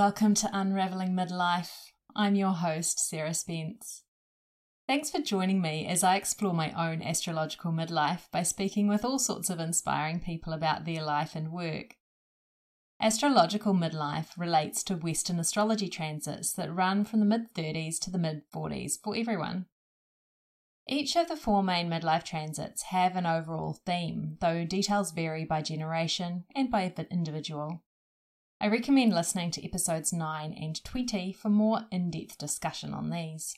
Welcome to Unraveling Midlife. I'm your host, Sarah Spence. Thanks for joining me as I explore my own astrological midlife by speaking with all sorts of inspiring people about their life and work. Astrological midlife relates to Western astrology transits that run from the mid 30s to the mid 40s for everyone. Each of the four main midlife transits have an overall theme, though details vary by generation and by individual. I recommend listening to episodes 9 and 20 for more in depth discussion on these.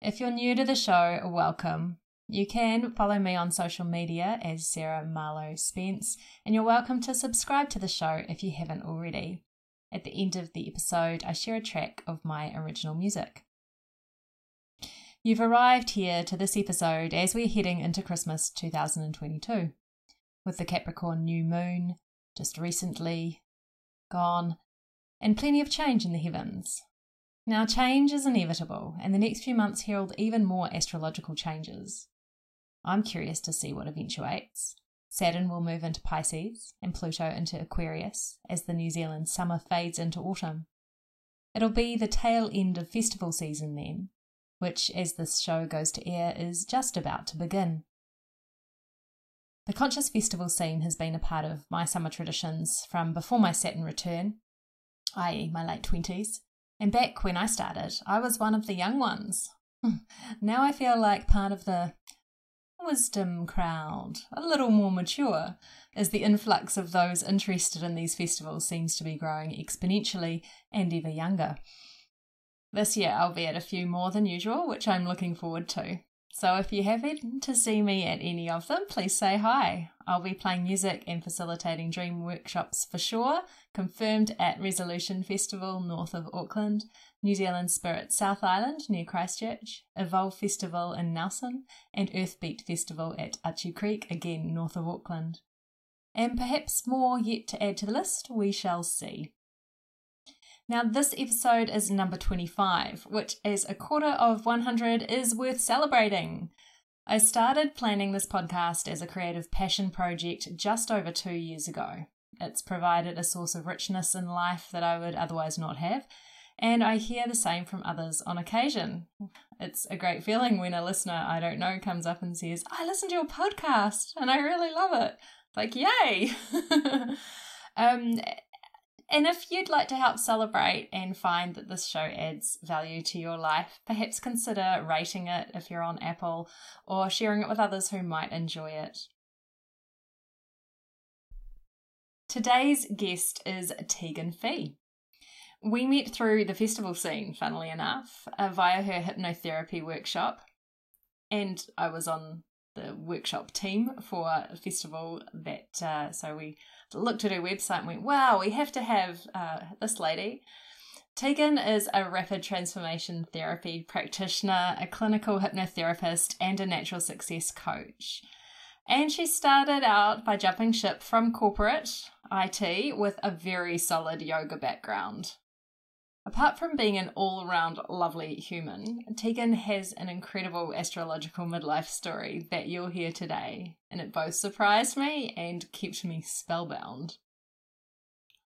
If you're new to the show, welcome. You can follow me on social media as Sarah Marlowe Spence, and you're welcome to subscribe to the show if you haven't already. At the end of the episode, I share a track of my original music. You've arrived here to this episode as we're heading into Christmas 2022, with the Capricorn new moon just recently gone, and plenty of change in the heavens. Now, change is inevitable, and the next few months herald even more astrological changes. I'm curious to see what eventuates. Saturn will move into Pisces and Pluto into Aquarius as the New Zealand summer fades into autumn. It'll be the tail end of festival season then, which, as this show goes to air, is just about to begin. The conscious festival scene has been a part of my summer traditions from before my Saturn return, i.e., my late 20s, and back when I started, I was one of the young ones. Hmm. now I feel like part of the wisdom crowd, a little more mature, as the influx of those interested in these festivals seems to be growing exponentially and ever younger. This year I'll be at a few more than usual, which I'm looking forward to. So if you happen to see me at any of them, please say hi. I'll be playing music and facilitating dream workshops for sure, confirmed at Resolution Festival north of Auckland, New Zealand Spirit South Island near Christchurch, Evolve Festival in Nelson, and Earthbeat Festival at Achu Creek, again north of Auckland. And perhaps more yet to add to the list, we shall see. Now, this episode is number 25, which, as a quarter of 100, is worth celebrating. I started planning this podcast as a creative passion project just over two years ago. It's provided a source of richness in life that I would otherwise not have, and I hear the same from others on occasion. It's a great feeling when a listener I don't know comes up and says, I listen to your podcast and I really love it. Like, yay! um, and if you'd like to help celebrate and find that this show adds value to your life, perhaps consider rating it if you're on Apple or sharing it with others who might enjoy it. Today's guest is Tegan Fee. We met through the festival scene, funnily enough, uh, via her hypnotherapy workshop. And I was on the workshop team for a festival that, uh, so we looked at her website and went, wow, we have to have uh, this lady. Tegan is a rapid transformation therapy practitioner, a clinical hypnotherapist, and a natural success coach. And she started out by jumping ship from corporate IT with a very solid yoga background. Apart from being an all around lovely human, Tegan has an incredible astrological midlife story that you'll hear today, and it both surprised me and kept me spellbound.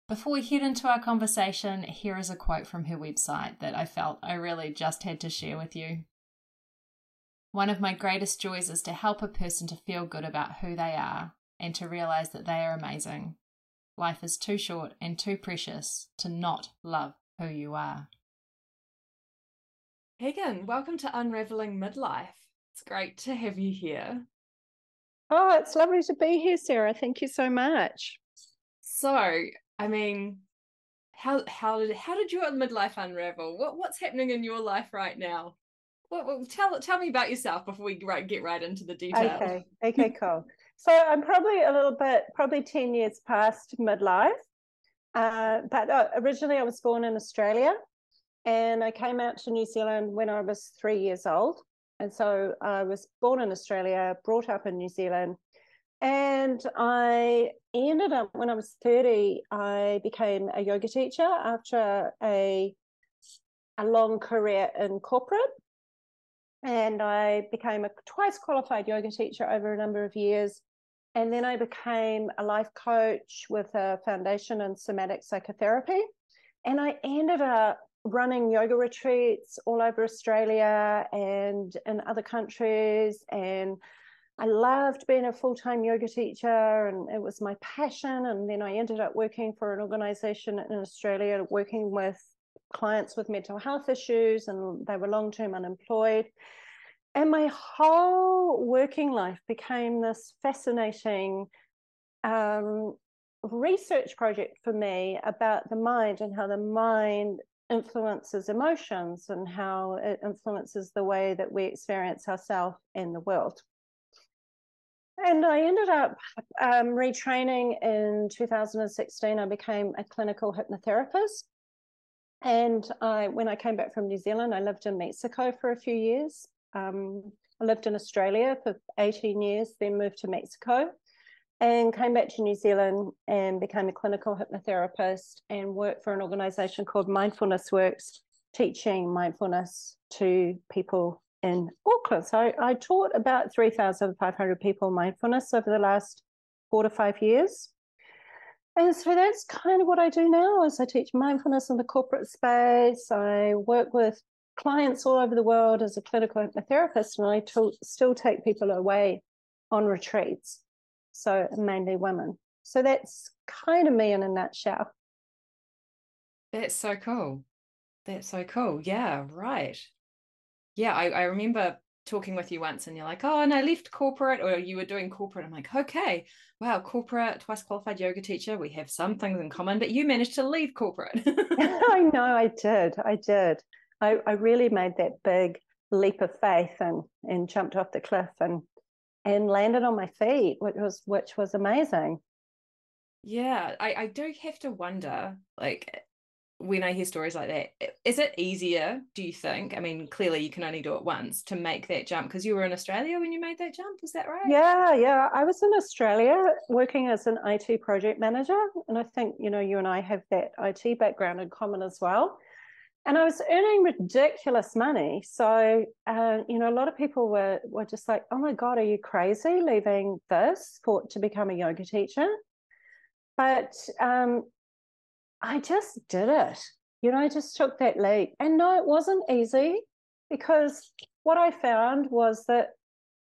Before we head into our conversation, here is a quote from her website that I felt I really just had to share with you. One of my greatest joys is to help a person to feel good about who they are and to realize that they are amazing. Life is too short and too precious to not love who you are. Tegan, welcome to Unraveling Midlife. It's great to have you here. Oh, it's lovely to be here, Sarah. Thank you so much. So, I mean, how how did how did your midlife unravel? What what's happening in your life right now? Well, what tell tell me about yourself before we get right into the detail. Okay. Okay. Cool. so I'm probably a little bit, probably ten years past midlife. Uh, but uh, originally, I was born in Australia and I came out to New Zealand when I was three years old. And so I was born in Australia, brought up in New Zealand. And I ended up, when I was 30, I became a yoga teacher after a, a long career in corporate. And I became a twice qualified yoga teacher over a number of years. And then I became a life coach with a foundation in somatic psychotherapy. and I ended up running yoga retreats all over Australia and in other countries. And I loved being a full time yoga teacher, and it was my passion. And then I ended up working for an organization in Australia, working with clients with mental health issues, and they were long term unemployed. And my whole working life became this fascinating um, research project for me about the mind and how the mind influences emotions and how it influences the way that we experience ourselves and the world. And I ended up um, retraining in 2016. I became a clinical hypnotherapist. And I, when I came back from New Zealand, I lived in Mexico for a few years. Um, I lived in Australia for 18 years, then moved to Mexico and came back to New Zealand and became a clinical hypnotherapist and worked for an organization called Mindfulness Works, teaching mindfulness to people in Auckland. So I, I taught about 3,500 people mindfulness over the last four to five years. And so that's kind of what I do now is I teach mindfulness in the corporate space. I work with clients all over the world as a clinical hypnotherapist, and I t- still take people away on retreats so mainly women. So that's kind of me in a nutshell. That's so cool. That's so cool. Yeah, right. Yeah, I, I remember talking with you once and you're like, oh, and I left corporate, or you were doing corporate. I'm like, okay, wow, corporate, twice qualified yoga teacher. We have some things in common, but you managed to leave corporate. I know I did. I did. I, I really made that big leap of faith and and jumped off the cliff and and landed on my feet, which was which was amazing. Yeah, I, I do have to wonder, like when I hear stories like that, is it easier, do you think? I mean, clearly you can only do it once to make that jump because you were in Australia when you made that jump, is that right? Yeah, yeah. I was in Australia working as an IT project manager. And I think, you know, you and I have that IT background in common as well and I was earning ridiculous money. So, uh, you know, a lot of people were were just like, "Oh my god, are you crazy leaving this for to become a yoga teacher?" But um, I just did it. You know, I just took that leap, and no, it wasn't easy because what I found was that,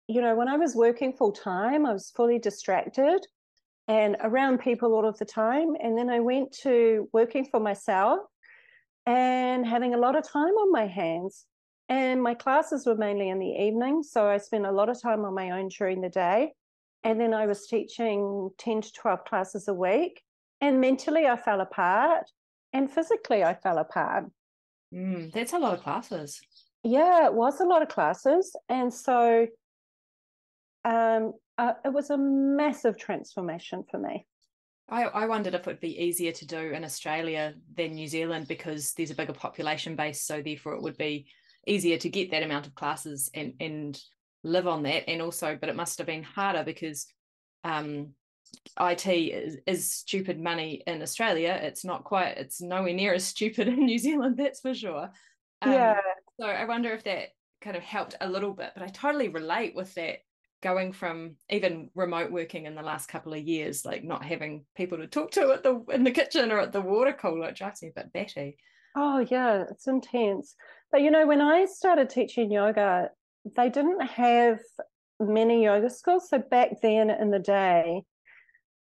you know, when I was working full time, I was fully distracted and around people all of the time, and then I went to working for myself and having a lot of time on my hands. And my classes were mainly in the evening. So I spent a lot of time on my own during the day. And then I was teaching 10 to 12 classes a week. And mentally, I fell apart. And physically, I fell apart. Mm, that's a lot of classes. Yeah, it was a lot of classes. And so um, uh, it was a massive transformation for me. I, I wondered if it would be easier to do in Australia than New Zealand because there's a bigger population base, so therefore it would be easier to get that amount of classes and and live on that. And also, but it must have been harder because um, IT is, is stupid money in Australia. It's not quite. It's nowhere near as stupid in New Zealand. That's for sure. Um, yeah. So I wonder if that kind of helped a little bit. But I totally relate with that going from even remote working in the last couple of years, like not having people to talk to at the in the kitchen or at the water cooler, it drives me a bit batty. Oh yeah, it's intense. But you know, when I started teaching yoga, they didn't have many yoga schools. So back then in the day,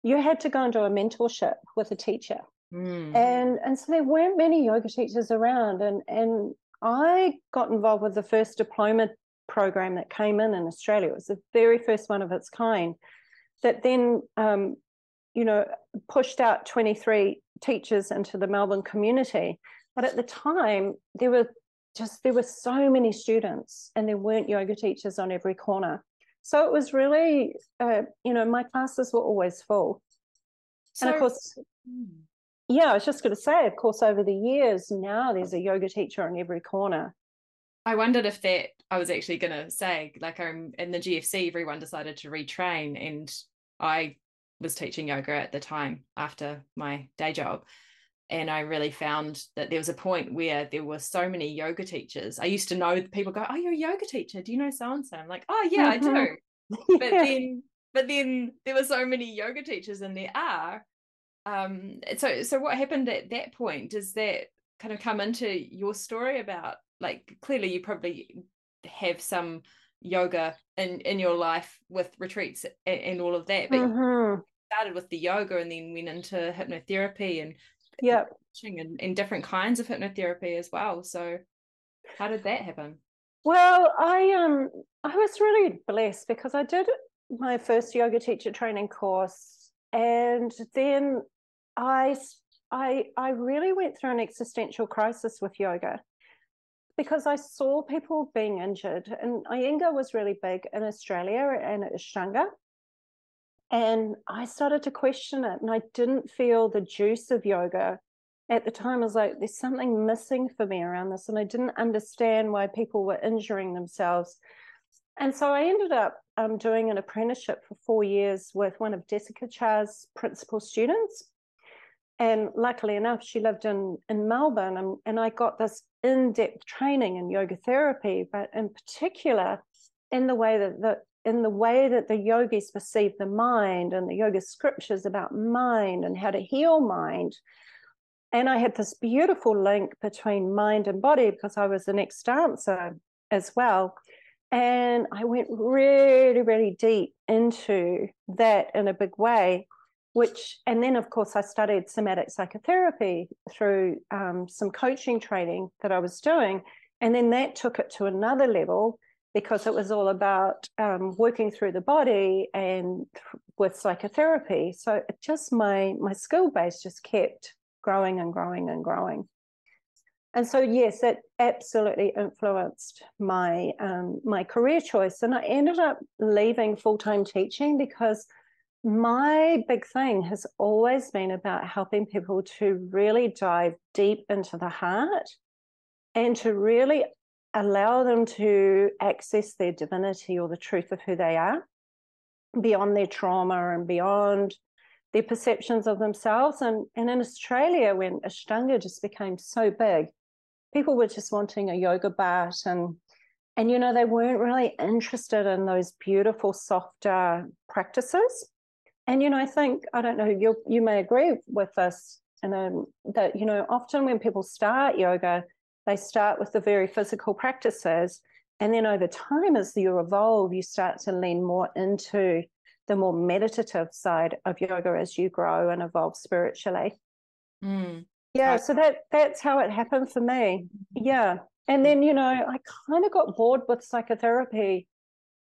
you had to go and do a mentorship with a teacher. Mm. And and so there weren't many yoga teachers around. And and I got involved with the first diploma program that came in in Australia. It was the very first one of its kind that then, um, you know, pushed out 23 teachers into the Melbourne community. But at the time, there were just there were so many students, and there weren't yoga teachers on every corner. So it was really, uh, you know, my classes were always full. So, and of course, hmm. yeah, I was just going to say, of course, over the years, now there's a yoga teacher on every corner. I wondered if that I was actually going to say, like, I'm in the GFC, everyone decided to retrain, and I was teaching yoga at the time after my day job. And I really found that there was a point where there were so many yoga teachers. I used to know people go, Oh, you're a yoga teacher. Do you know so and so? I'm like, Oh, yeah, mm-hmm. I do. But then, but then there were so many yoga teachers, and there are, um so so what happened at that point does that kind of come into your story about like clearly you probably have some yoga in in your life with retreats and, and all of that but mm-hmm. started with the yoga and then went into hypnotherapy and yeah and, and different kinds of hypnotherapy as well so how did that happen? Well i um i was really blessed because i did my first yoga teacher training course and then i i i really went through an existential crisis with yoga because I saw people being injured. And Iyengar was really big in Australia and Ashtanga. And I started to question it, and I didn't feel the juice of yoga at the time. I was like, there's something missing for me around this. And I didn't understand why people were injuring themselves. And so I ended up um, doing an apprenticeship for four years with one of Desikachar's principal students and luckily enough she lived in in melbourne and, and i got this in-depth training in yoga therapy but in particular in the way that the in the way that the yogis perceive the mind and the yoga scriptures about mind and how to heal mind. And i had this beautiful link between mind and body because i was an ex-dancer as well. And i went really really deep into that in a big way which and then of course i studied somatic psychotherapy through um, some coaching training that i was doing and then that took it to another level because it was all about um, working through the body and with psychotherapy. So it just my my skill base just kept growing and growing and growing. And so yes it absolutely influenced my um, my career choice and i ended up leaving full-time teaching because my big thing has always been about helping people to really dive deep into the heart and to really allow them to access their divinity or the truth of who they are beyond their trauma and beyond their perceptions of themselves. And, and in Australia, when Ashtanga just became so big, people were just wanting a yoga mat and and you know they weren't really interested in those beautiful softer practices and you know i think i don't know you you may agree with this and um, that you know often when people start yoga they start with the very physical practices and then over time as you evolve you start to lean more into the more meditative side of yoga as you grow and evolve spiritually. Mm. yeah so that that's how it happened for me. Yeah. And then you know i kind of got bored with psychotherapy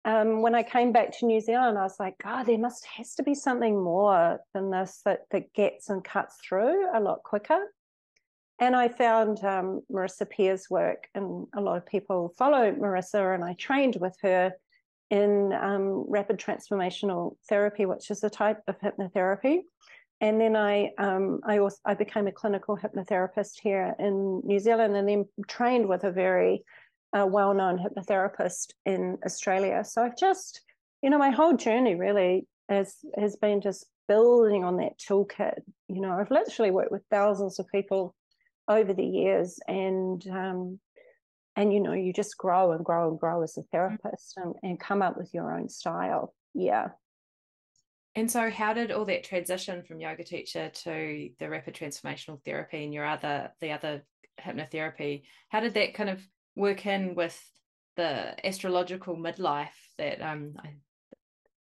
um, when I came back to New Zealand, I was like, God, there must has to be something more than this that that gets and cuts through a lot quicker. And I found um, Marissa Peer's work, and a lot of people follow Marissa, and I trained with her in um, rapid transformational therapy, which is a type of hypnotherapy. And then I um, I also I became a clinical hypnotherapist here in New Zealand, and then trained with a very a well-known hypnotherapist in Australia. So I've just, you know, my whole journey really has has been just building on that toolkit. You know, I've literally worked with thousands of people over the years, and um, and you know, you just grow and grow and grow as a therapist and, and come up with your own style. Yeah. And so, how did all that transition from yoga teacher to the rapid transformational therapy and your other the other hypnotherapy? How did that kind of work in with the astrological midlife that um I...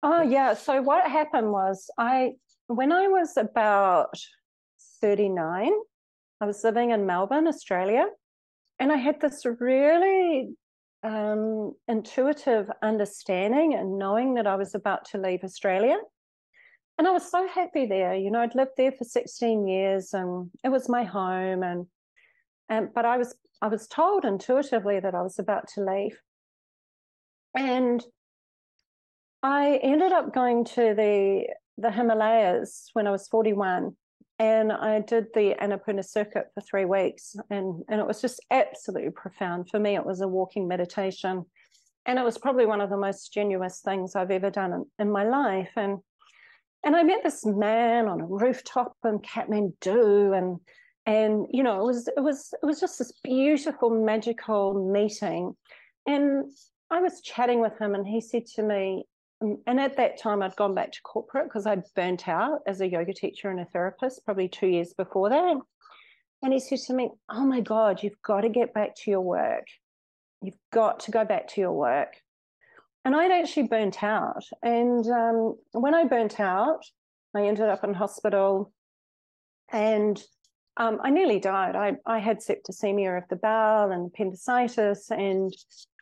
oh yeah so what happened was i when i was about 39 i was living in melbourne australia and i had this really um, intuitive understanding and knowing that i was about to leave australia. And i was so happy there you know i'd lived there for 16 years and it was my home and and but i was I was told intuitively that I was about to leave. And I ended up going to the the Himalayas when I was 41 and I did the Annapurna circuit for three weeks and and it was just absolutely profound for me it was a walking meditation and it was probably one of the most strenuous things I've ever done in, in my life and and I met this man on a rooftop in Kathmandu and and you know it was it was it was just this beautiful magical meeting and i was chatting with him and he said to me um, and at that time, I'd gone back to corporate because I'd burnt out as a yoga teacher and a therapist probably two years before that. And he said to me, Oh my God, you've got to get back to your work. You've got to go back to your work. And I'd actually burnt out. And um, when I burnt out, I ended up in hospital and um, I nearly died. I, I had septicemia of the bowel and appendicitis, and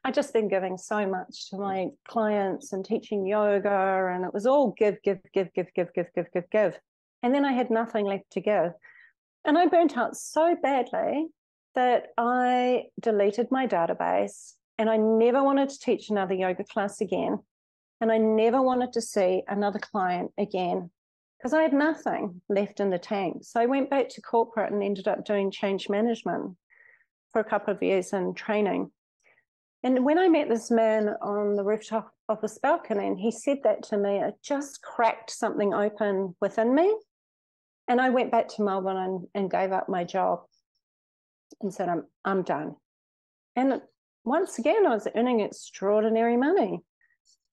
I'd just been giving so much to my clients and teaching yoga, and it was all give, give, give, give, give, give, give, give, give. And then I had nothing left to give. And I burnt out so badly that I deleted my database and I never wanted to teach another yoga class again. And I never wanted to see another client again because I had nothing left in the tank. So I went back to corporate and ended up doing change management for a couple of years and training. And when I met this man on the rooftop of this balcony, and he said that to me, it just cracked something open within me. And I went back to Melbourne and, and gave up my job and said, I'm, I'm done. And once again, I was earning extraordinary money.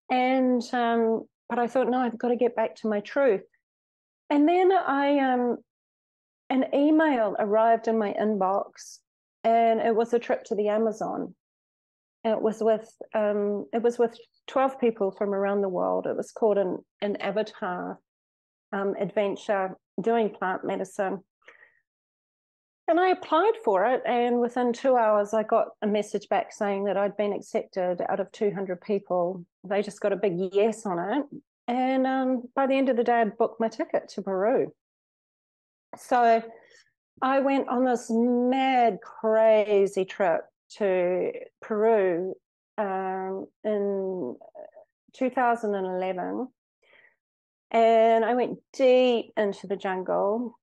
And, um, but I thought, no, I've got to get back to my truth. And then I, um, an email arrived in my inbox and it was a trip to the Amazon. It was with, um, it was with 12 people from around the world. It was called an, an avatar um, adventure doing plant medicine. And I applied for it, and within two hours, I got a message back saying that I'd been accepted out of 200 people. They just got a big yes on it. And um, by the end of the day, I'd booked my ticket to Peru. So I went on this mad, crazy trip to Peru um, in 2011 and I went deep into the jungle,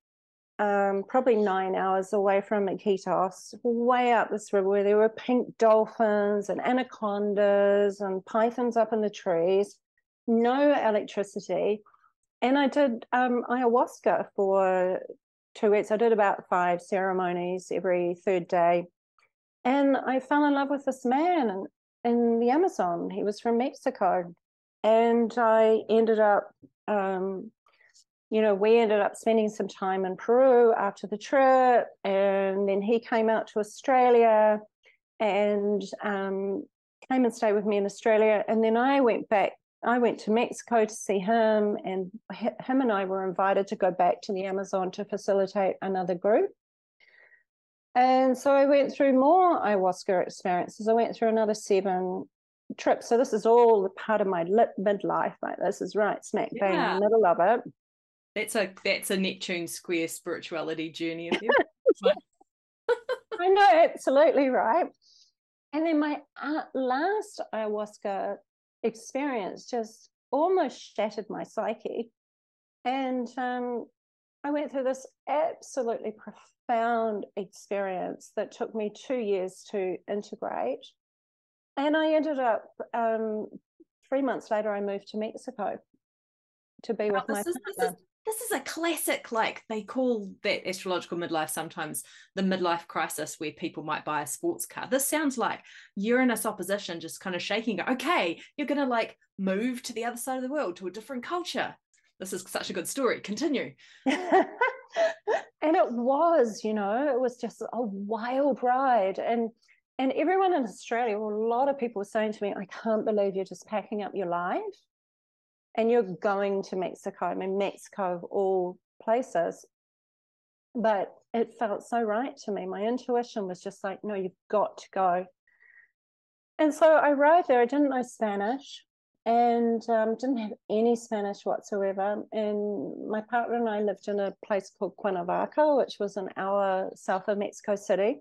um, probably nine hours away from Iquitos, way up this river where there were pink dolphins and anacondas and pythons up in the trees, no electricity. And I did um, ayahuasca for two weeks. I did about five ceremonies every third day. And I fell in love with this man in, in the Amazon. He was from Mexico. And I ended up um, you know, we ended up spending some time in Peru after the trip, and then he came out to Australia and um, came and stayed with me in Australia. And then I went back. I went to Mexico to see him, and him and I were invited to go back to the Amazon to facilitate another group. And so I went through more ayahuasca experiences. I went through another seven trips. So this is all part of my lit midlife. Like this is right smack bang yeah. in the middle of it. That's a that's a Neptune square spirituality journey. I know, absolutely right. And then my uh, last ayahuasca experience just almost shattered my psyche. And um, I went through this absolutely profound experience that took me two years to integrate. And I ended up um, three months later. I moved to Mexico to be with my. Is, this, is, this is a classic. Like they call that astrological midlife sometimes the midlife crisis, where people might buy a sports car. This sounds like Uranus opposition, just kind of shaking. Okay, you're gonna like move to the other side of the world to a different culture. This is such a good story. Continue. and it was, you know, it was just a wild ride and and everyone in Australia, well, a lot of people were saying to me, I can't believe you're just packing up your life and you're going to Mexico. I mean, Mexico of all places. But it felt so right to me. My intuition was just like, no, you've got to go. And so I arrived there. I didn't know Spanish and um, didn't have any Spanish whatsoever. And my partner and I lived in a place called Cuernavaca, which was an hour south of Mexico City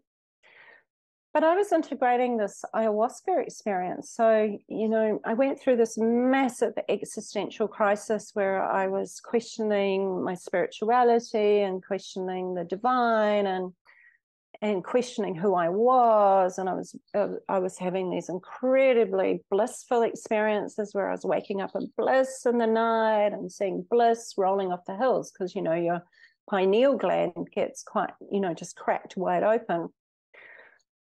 but I was integrating this ayahuasca experience. So, you know, I went through this massive existential crisis where I was questioning my spirituality and questioning the divine and and questioning who I was and I was uh, I was having these incredibly blissful experiences where I was waking up in bliss in the night and seeing bliss rolling off the hills because you know your pineal gland gets quite you know just cracked wide open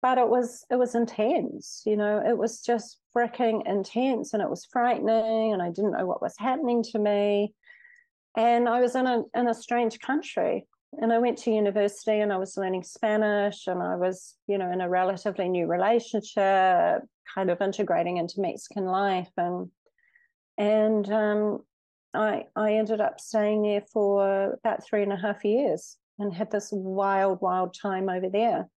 but it was it was intense you know it was just freaking intense and it was frightening and i didn't know what was happening to me and i was in a in a strange country and i went to university and i was learning spanish and i was you know in a relatively new relationship kind of integrating into mexican life and and um, I I ended up staying there for about three and a half years and had this wild, wild time over there.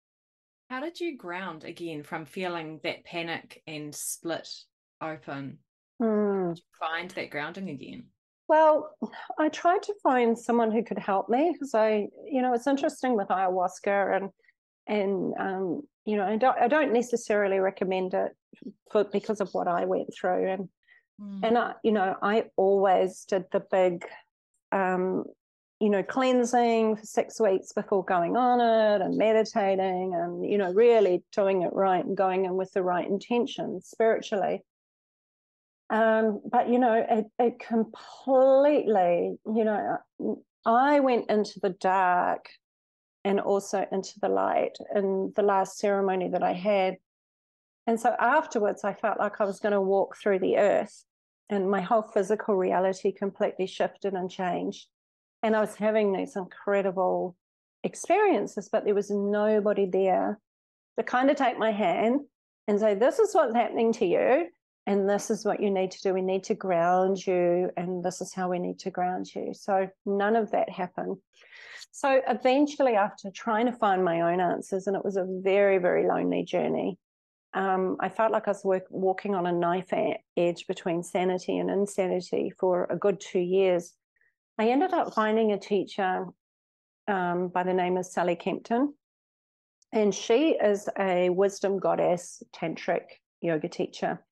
How did you ground again from feeling that panic and split open? Mm. find that grounding again? Well, I tried to find someone who could help me because I, you know, it's interesting with ayahuasca and and um, you know, I don't I don't necessarily recommend it for because of what I went through and mm. and I, you know, I always did the big um, you know, cleansing for six weeks before going on it and meditating and, you know, really doing it right and going in with the right intention spiritually. Um, but, you know, it, it completely, you know, I went into the dark and also into the light in the last ceremony that I had. And so afterwards, I felt like I was going to walk through the earth and my whole physical reality completely shifted and changed and I was having these incredible experiences, but there was nobody there to kind of take my hand and say, This is what's happening to you. And this is what you need to do. We need to ground you. And this is how we need to ground you. So none of that happened. So eventually, after trying to find my own answers, and it was a very, very lonely journey, um, I felt like I was work, walking on a knife edge between sanity and insanity for a good two years. I ended up finding a teacher um, by the name of Sally Kempton. And she is a wisdom goddess tantric yoga teacher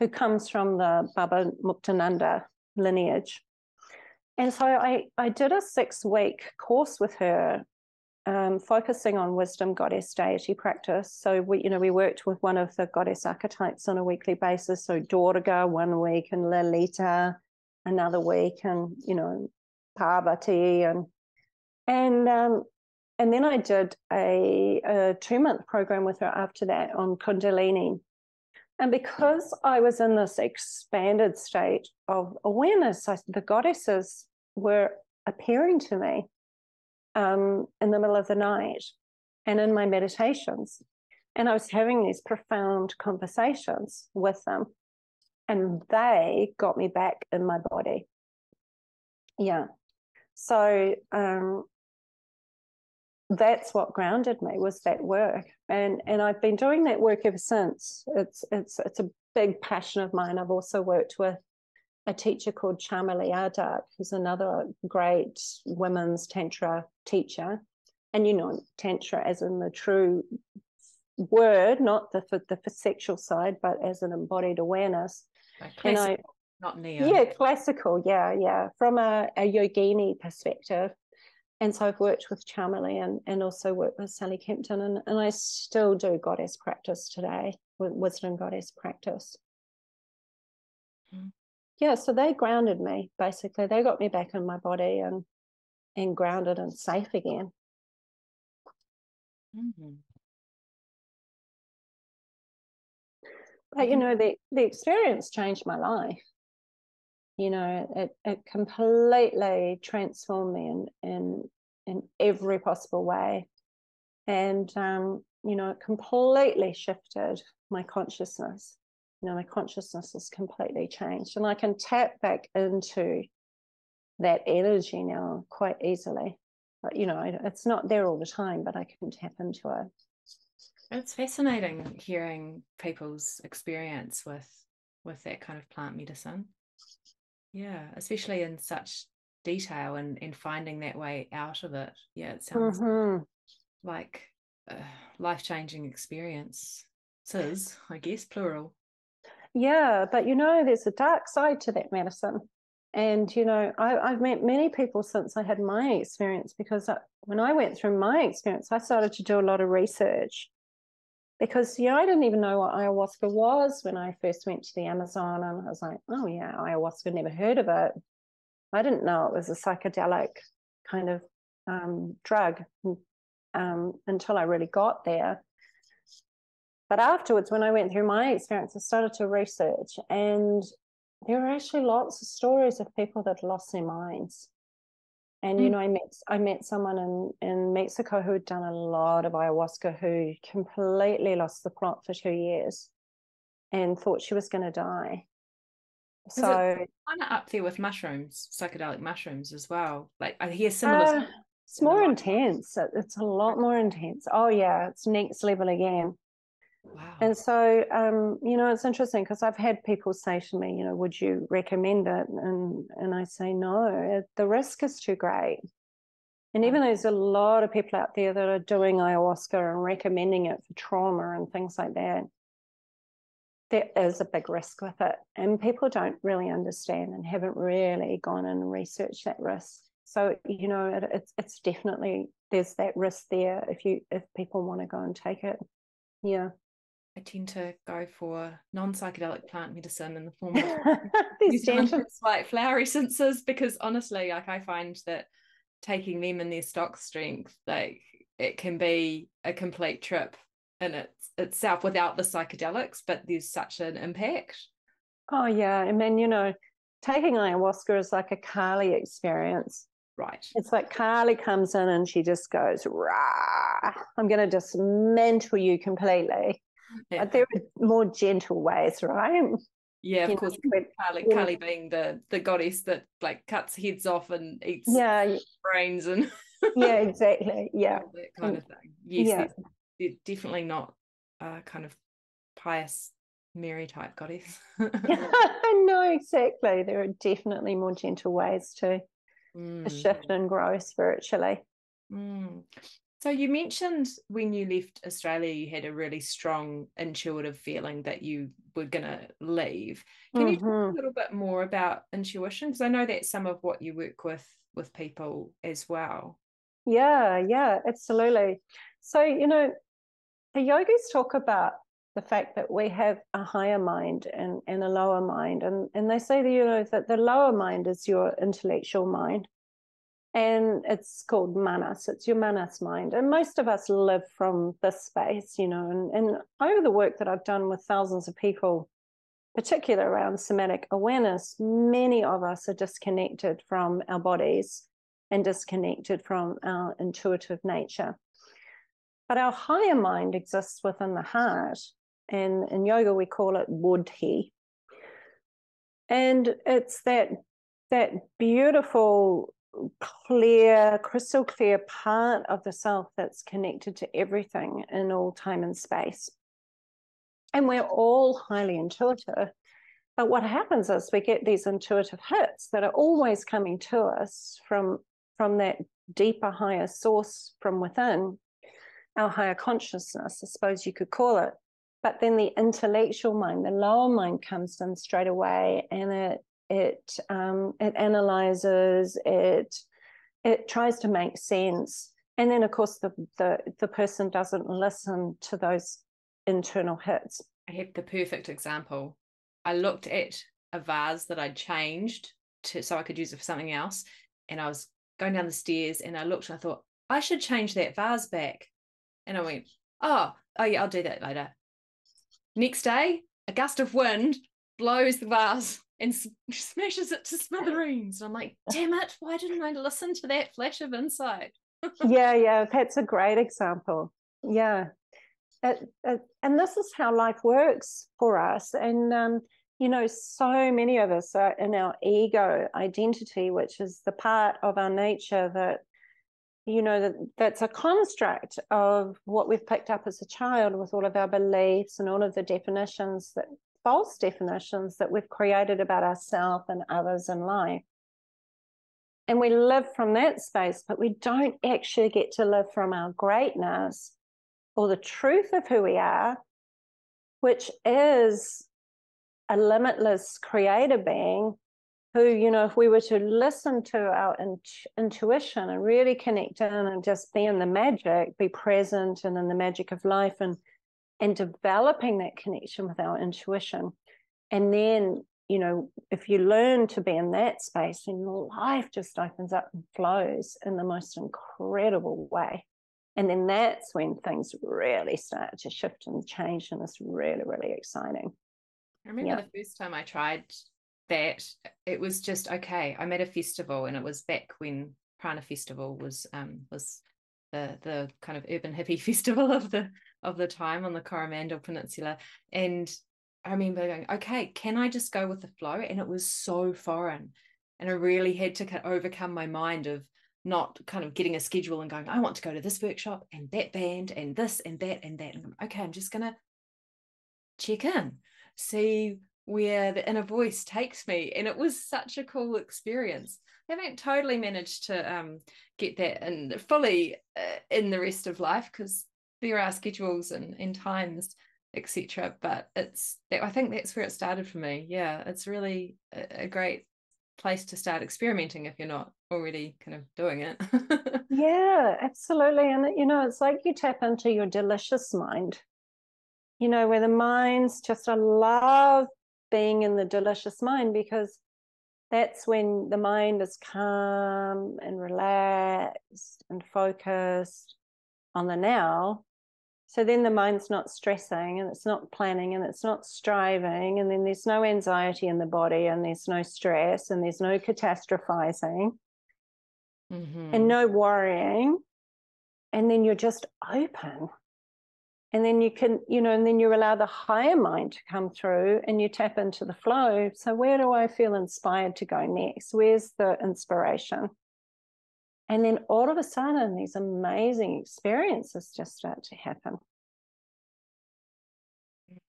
who comes from the Baba Muktananda lineage. And so I, I did a six week course with her, um, focusing on wisdom goddess deity practice. So we, you know, we worked with one of the goddess archetypes on a weekly basis. So Durga one week and Lalita another week and you know Parvati and and um, and then I did a, a two month program with her after that on Kundalini. And because I was in this expanded state of awareness, I, the goddesses were appearing to me um, in the middle of the night and in my meditations. And I was having these profound conversations with them and they got me back in my body. Yeah. So um, that's what grounded me was that work, and and I've been doing that work ever since. It's it's it's a big passion of mine. I've also worked with a teacher called Chameli Ardagh, who's another great women's tantra teacher, and you know tantra as in the true word, not the the sexual side, but as an embodied awareness. And I, not neo. Yeah, classical. Yeah, yeah. From a, a yogini perspective. And so I've worked with Chameli and, and also worked with Sally Kempton, and, and I still do goddess practice today, wisdom goddess practice. Mm. Yeah, so they grounded me basically. They got me back in my body and and grounded and safe again. Mm-hmm. But you know, the the experience changed my life. You know, it it completely transformed me in in in every possible way, and um, you know, it completely shifted my consciousness. You know, my consciousness has completely changed, and I can tap back into that energy now quite easily. But you know, it's not there all the time, but I can tap into it. It's fascinating hearing people's experience with with that kind of plant medicine. Yeah, especially in such detail and and finding that way out of it. Yeah, it sounds mm-hmm. like a life changing experience. Says, I guess, plural. Yeah, but you know, there's a dark side to that medicine. And, you know, I, have met many people since I had my experience because I, when I went through my experience, I started to do a lot of research because you know I didn't even know what ayahuasca was when I first went to the Amazon, and I was like, oh yeah, ayahuasca, never heard of it. I didn't know it was a psychedelic kind of um, drug um, until I really got there. but afterwards, when I went through my experience, I started to research, and there were actually lots of stories of people that lost their minds. And you mm. know, I met I met someone in in Mexico who had done a lot of ayahuasca who completely lost the plot for two years, and thought she was going to die. So kind of up there with mushrooms, psychedelic mushrooms as well. Like I hear similar. Uh, it's more intense. It's a lot more intense. Oh yeah, it's next level again. Wow. And so, um, you know, it's interesting because I've had people say to me, you know, would you recommend it? And and I say no, the risk is too great. And even though there's a lot of people out there that are doing ayahuasca and recommending it for trauma and things like that, there is a big risk with it. And people don't really understand and haven't really gone and researched that risk. So, you know, it, it's it's definitely there's that risk there if you if people want to go and take it. Yeah. I tend to go for non-psychedelic plant medicine in the form of these like flower essences because honestly, like I find that taking them in their stock strength, like it can be a complete trip in its itself without the psychedelics, but there's such an impact. Oh yeah, I mean, you know, taking ayahuasca is like a Kali experience. Right. It's like Kali comes in and she just goes, Rah, I'm going to dismantle you completely. Yeah. But there are more gentle ways, right? Yeah, of you course. Know, Kali, yeah. Kali being the the goddess that like cuts heads off and eats yeah. brains and yeah, exactly. Yeah, that kind of thing. Yes, yeah. they're, they're definitely not uh, kind of pious Mary type goddess. no, exactly. There are definitely more gentle ways to, mm. shift and grow spiritually. Mm. So you mentioned when you left Australia, you had a really strong intuitive feeling that you were going to leave. Can mm-hmm. you talk a mm-hmm. little bit more about intuition? Because I know that's some of what you work with with people as well. Yeah, yeah, absolutely. So you know, the yogis talk about the fact that we have a higher mind and, and a lower mind, and and they say that you know that the lower mind is your intellectual mind, and it's called manas it's your manas mind. And most of us live from this space you know and, and over the work that i've done with thousands of people particularly around somatic awareness many of us are disconnected from our bodies and disconnected from our intuitive nature. But our higher mind exists within the heart and in yoga we call it buddhi and it's that that beautiful clear, crystal clear part of the self that's connected to everything in all time and space. And we're all highly intuitive. But what happens is we get these intuitive hits that are always coming to us from, from that deeper, higher source from within, our higher consciousness, I suppose you could call it. But then the intellectual mind, the lower mind comes in straight away and it it um, it analyzes it it tries to make sense. And then of course the, the the person doesn't listen to those internal hits. I have the perfect example. I looked at a vase that i'd changed to so i could use it for something else and i was going down the stairs and i looked and i thought i should change that vase back. And i went oh oh yeah i'll do that later. Next day a gust of wind blows the vase and smashes it to smithereens. And I'm like, damn it, why didn't I listen to that flash of insight? yeah, yeah, that's a great example. Yeah. It, it, and this is how life works for us. And, um, you know, so many of us are in our ego identity, which is the part of our nature that, you know, that, that's a construct of what we've picked up as a child with all of our beliefs and all of the definitions that false definitions that we've created about ourselves and others in life. And we live from that space, but we don't actually get to live from our greatness or the truth of who we are, which is a limitless creator being who, you know, if we were to listen to our in- intuition and really connect in and just be in the magic, be present and in the magic of life and and developing that connection with our intuition. And then, you know, if you learn to be in that space, then life just opens up and flows in the most incredible way. And then that's when things really start to shift and change, and it's really, really exciting. I remember yeah. the first time I tried that, it was just okay. I'm at a festival, and it was back when Prana Festival was um was the the kind of urban hippie festival of the of the time on the Coromandel Peninsula, and I remember going, okay, can I just go with the flow? And it was so foreign, and I really had to overcome my mind of not kind of getting a schedule and going, I want to go to this workshop and that band and this and that and that. And I'm, okay, I'm just gonna check in, see where the inner voice takes me. And it was such a cool experience. I haven't totally managed to um, get that and fully uh, in the rest of life because are schedules and, and times, etc. But it's I think that's where it started for me. Yeah, it's really a, a great place to start experimenting if you're not already kind of doing it. yeah, absolutely. And you know, it's like you tap into your delicious mind. You know, where the mind's just I love being in the delicious mind because that's when the mind is calm and relaxed and focused on the now so then the mind's not stressing and it's not planning and it's not striving. And then there's no anxiety in the body and there's no stress and there's no catastrophizing mm-hmm. and no worrying. And then you're just open. And then you can, you know, and then you allow the higher mind to come through and you tap into the flow. So, where do I feel inspired to go next? Where's the inspiration? And then all of a sudden, these amazing experiences just start to happen.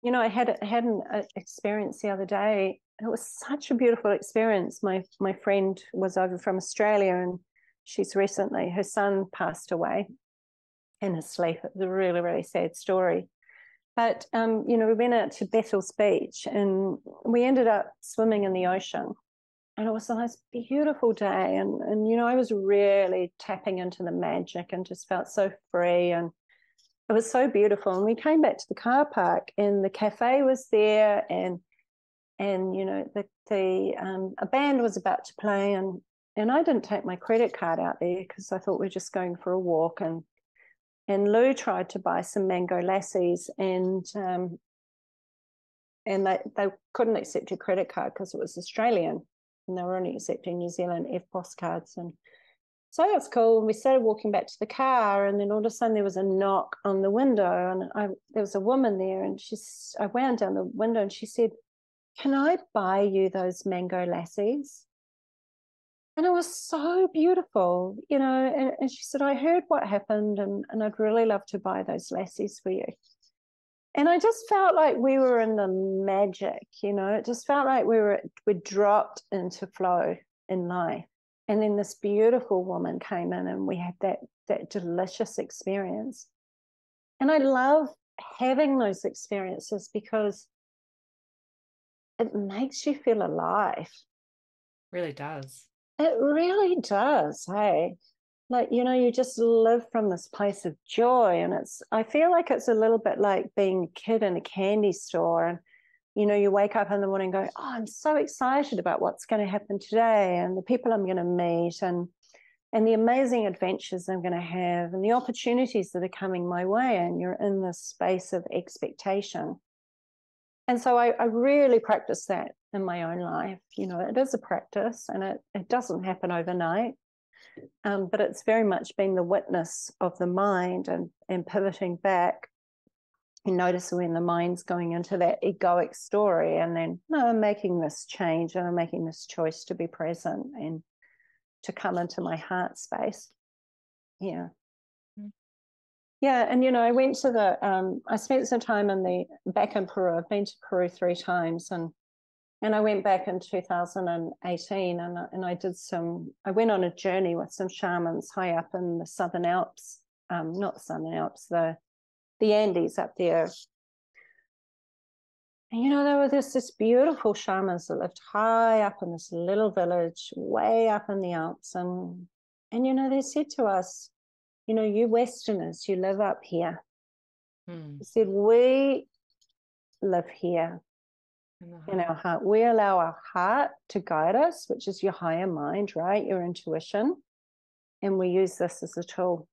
You know, I had had an experience the other day. It was such a beautiful experience. My my friend was over from Australia, and she's recently her son passed away in his sleep. It was a really really sad story. But um, you know, we went out to Bethells Beach, and we ended up swimming in the ocean and it was the most beautiful day and and you know i was really tapping into the magic and just felt so free and it was so beautiful. And we came back to the car park and the cafe was there and and you know the the um, a band was about to play and and I didn't take my credit card out there because I thought we are just going for a walk and and Lou tried to buy some mango lassis and um, and they they couldn't accept your credit card because it was Australian and they were only accepting New Zealand EFTPOS cards. And so that's cool. We started walking back to the car, and then all of a sudden there was a knock on the window, and I, there was a woman there, and she's I wound down the window, and she said, "Can I buy you those mango lassis?" And it was so beautiful, you know. And, and she said, "I heard what happened, and, and I'd really love to buy those lassis for you." And I just felt like we were in the magic, you know, it just felt like we were we dropped into flow in life. And then this beautiful woman came in and we had that that delicious experience. And I love having those experiences because it makes you feel alive. Really does. It really does. Hey, like you know you just live from this place of joy and it's i feel like it's a little bit like being a kid in a candy store and you know you wake up in the morning and go oh i'm so excited about what's going to happen today and the people i'm going to meet and and the amazing adventures i'm going to have and the opportunities that are coming my way and you're in this space of expectation. And so I, I really practice that in my own life. You know it is a practice and it, it doesn't happen overnight um, but it's very much being the witness of the mind and, and pivoting back and notice when the mind's going into that egoic story and then no i'm making this change and i'm making this choice to be present and to come into my heart space. Yeah. Mm. yeah and you know i went to the um, i spent some time in the back in peru. I've been to peru three times and and I went back in 2018 and, and I did some, I went on a journey with some shamans high up in the Southern Alps, um, not the Southern Alps, the, the Andes up there. And you know, there were this, this beautiful shamans that lived high up in this little village, way up in the Alps. And, and you know, they said to us, you know, you Westerners, you live up here. Hmm. They said, we live here in our heart. We allow our heart to guide us, which is your higher mind, right? Your intuition. And we use this as a tool.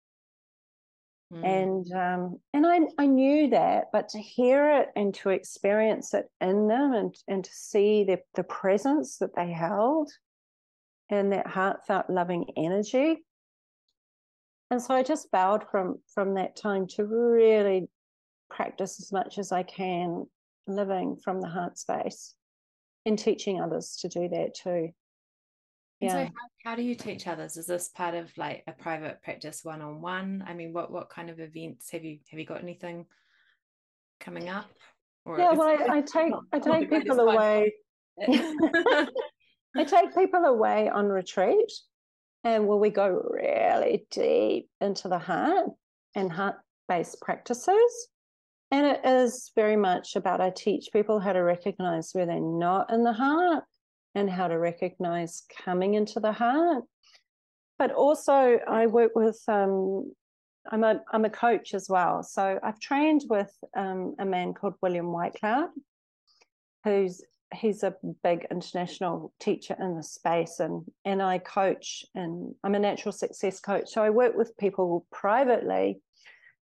Mm. And um, and I I knew that, but to hear it and to experience it in them and and to see the the presence that they held and that heartfelt loving energy. And so I just vowed from from that time to really practice as much as I can living from the heart space and teaching others to do that too. Yeah. so how, how do you teach others? Is this part of like a private practice one on one? I mean, what what kind of events have you have you got anything coming up? Or yeah, well, I, I take I take people away. I take people away on retreat, and where we go really deep into the heart and heart based practices. And it is very much about I teach people how to recognize where they're not in the heart and how to recognize coming into the heart. But also, I work with, um, I'm, a, I'm a coach as well. So I've trained with um, a man called William Whitecloud, who's he's a big international teacher in the space and and I coach and I'm a natural success coach so I work with people privately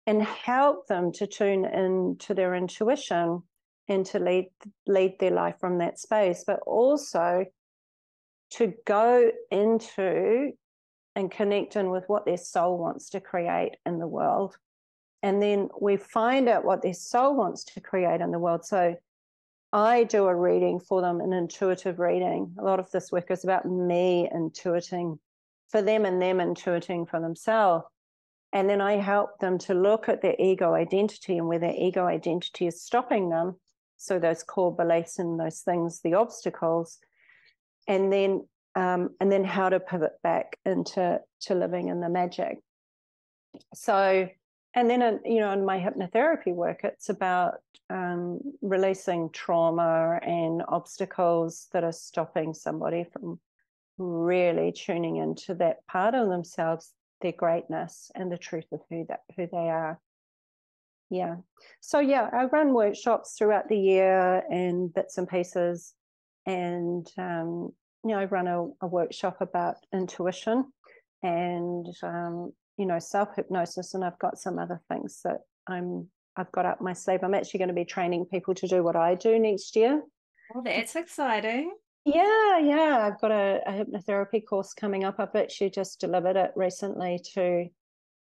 and help them to tune in to their intuition and to lead lead their life from that space but also to go into and connect in with what their soul wants to create in the world and then we find out what their soul wants to create in the world so I do a reading for them, an intuitive reading. A lot of this work is about me intuiting for them and them intuiting for themselves. And then I help them to look at their ego identity and where their ego identity is stopping them. So those core beliefs and those things, the obstacles, and then um, and then how to pivot back into to living in the magic. So, and then you know, in my hypnotherapy work, it's about um, releasing trauma and obstacles that are stopping somebody from really tuning into that part of themselves their greatness and the truth of who that who they are. Yeah. So yeah, I run workshops throughout the year and bits and pieces, and um, you know, I run a, a workshop about intuition and um, you know self hypnosis, and I've got some other things that I'm I've got up my sleeve. I'm actually going to be training people to do what I do next year. Oh, that's exciting. Yeah, yeah. I've got a, a, hypnotherapy course coming up. I've actually just delivered it recently to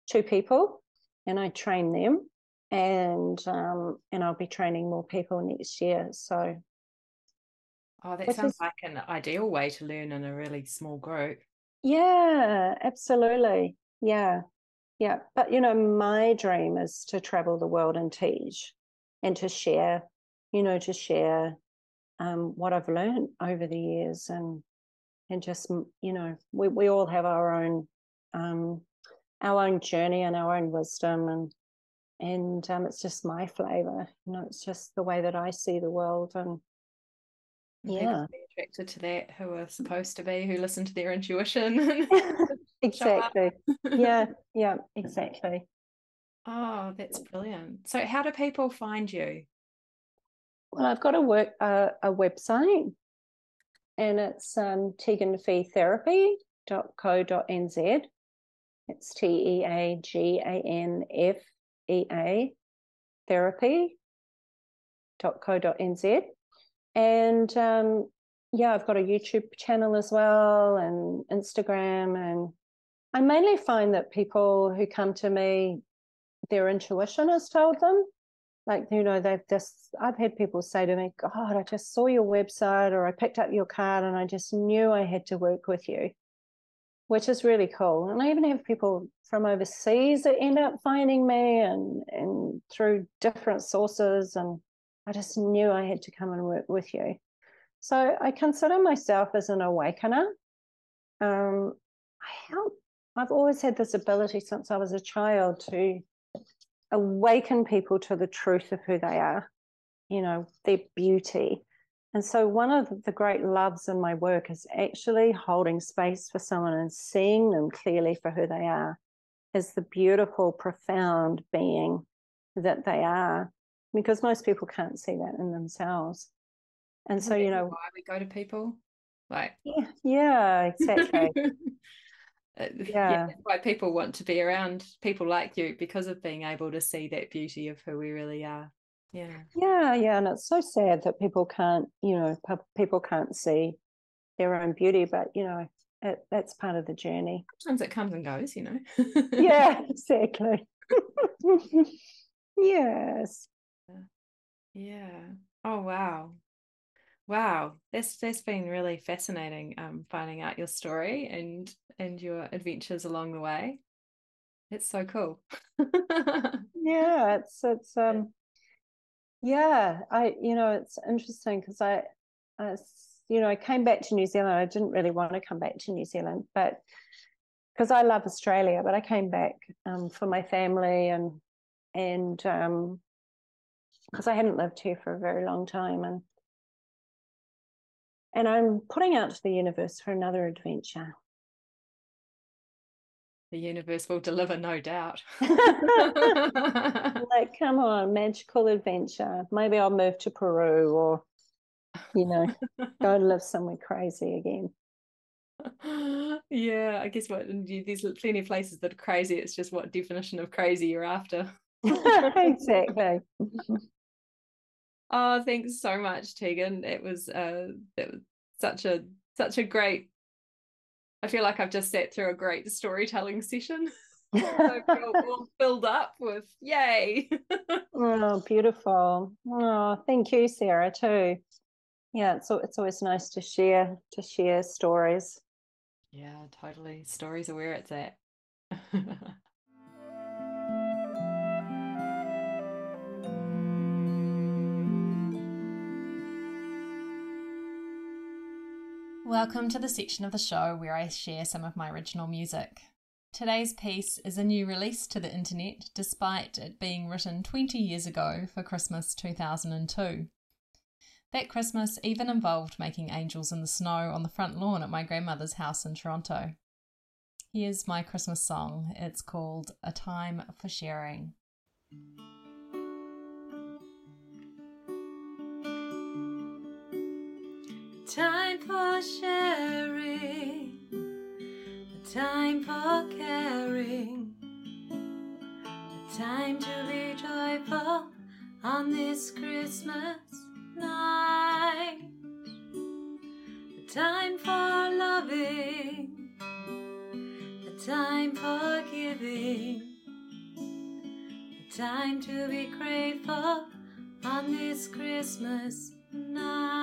two people, and I train them, and um, and I'll be training more people next year. So, oh, that sounds is, like an ideal way to learn in a really small group. Yeah, absolutely. Yeah, yeah. But you know, my dream is to travel the world and teach, and to share. You know, to share um, what I've learned over the years and and just you know we, we all have our own um, our own journey and our own wisdom and and um, it's just my flavor you know it's just the way that I see the world and yeah. Attracted to that who are supposed to be who listen to their intuition exactly. Yeah yeah exactly. Oh that's brilliant. So how do people find you well, I've got a work uh, a website, and it's um, teaganfeatherapy.co.nz. It's T E A G A N F E A therapy.co.nz. And um, yeah, I've got a YouTube channel as well and Instagram. And I mainly find that people who come to me, their intuition has told them like you know they've just i've had people say to me god i just saw your website or i picked up your card and i just knew i had to work with you which is really cool. And i even have people from overseas that end up finding me and and through different sources and i just knew i had to come and work with you. So i consider myself as an awakener. Um, i help i've always had this ability since i was a child to awaken people to the truth of who they are, you know, their beauty. And so, one of the great loves in my work is actually holding space for someone and seeing them clearly for who they are as the beautiful, profound being that they are, because most people can't see that in themselves. And so, you know, why we go to people, like, yeah, yeah exactly. uh, yeah. yeah. that's why people want to be around people like you because of being able to see that beauty of who we really are. Yeah. Yeah yeah and it's so sad that people can't you know people can't see their own beauty but you know it, that's part of the journey. Sometimes it comes and goes you know. Yeah exactly. Yes. Yeah. Oh wow wow that's that's been really fascinating um finding out your story and and your adventures along the way. It's so cool. Yeah it's it's um yeah i you know it's interesting because I, I you know i came back to new zealand. I didn't really want to come back to new zealand but because i love australia but i came back um, for my family and and um because i hadn't lived here for a very long time and and i'm putting out to the universe for another adventure the universe will deliver, no doubt. like, come on, magical adventure. Maybe I'll move to Peru or, you know, go and live somewhere crazy again. Yeah, I guess what there's plenty of places that are crazy. It's just what definition of crazy you're after. exactly. Oh, thanks so much, Teagan. It was uh, it was such a such a great I feel like I've just sat through a great storytelling session. so all filled up with yay. oh, beautiful. Oh, thank you, Sarah, too. Yeah, it's it's always nice to share to share stories. Yeah, totally. Stories are where it's at. Welcome to the section of the show where I share some of my original music. Today's piece is a new release to the internet despite it being written 20 years ago for Christmas 2002. That Christmas even involved making angels in the snow on the front lawn at my grandmother's house in Toronto. Here's my Christmas song. It's called A Time for Sharing. Time for sharing, a time for caring, a time to be joyful on this Christmas night, a time for loving, a time for giving, a time to be grateful on this Christmas night.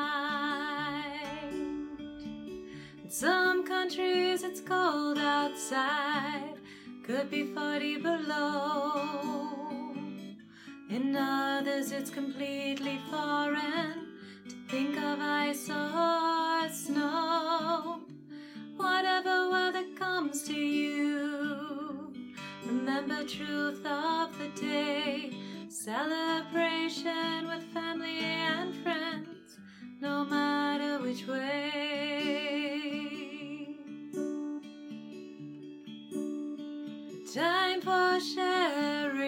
Some countries it's cold outside, could be 40 below. In others it's completely foreign to think of ice or snow. Whatever weather comes to you, remember truth of the day. Celebration with family and friends, no matter which way. Time for sharing,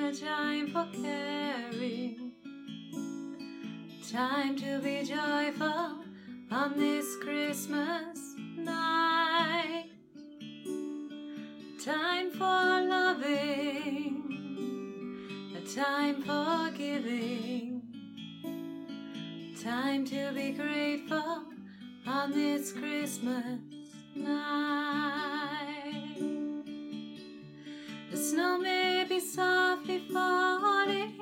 a time for caring, time to be joyful on this Christmas night, time for loving, a time for giving, time to be grateful on this Christmas night. The snow may be softly falling,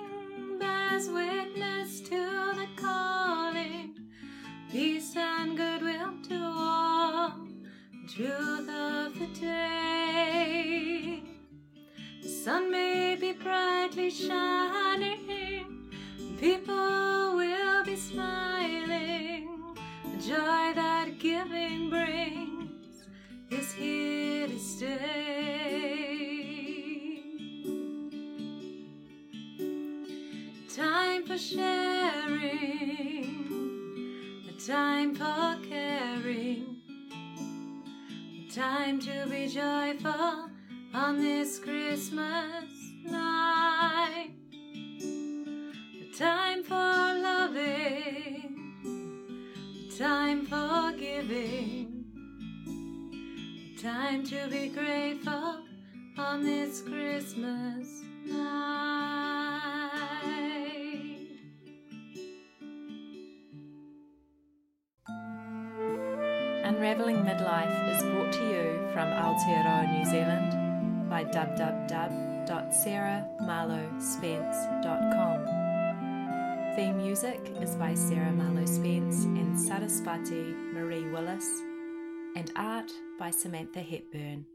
bears witness to the calling, peace and goodwill to all, truth of the day. The sun may be brightly shining, people will be smiling. The joy that giving brings is here to stay. Sharing, a time for caring, a time to be joyful on this Christmas night, a time for loving, a time for giving, a Time to be grateful on this Christmas night. Unraveling Midlife is brought to you from Aotearoa, New Zealand by www.sarahmarlowspence.com. Theme music is by Sarah Marlow Spence and Sarasvati Marie Willis, and art by Samantha Hepburn.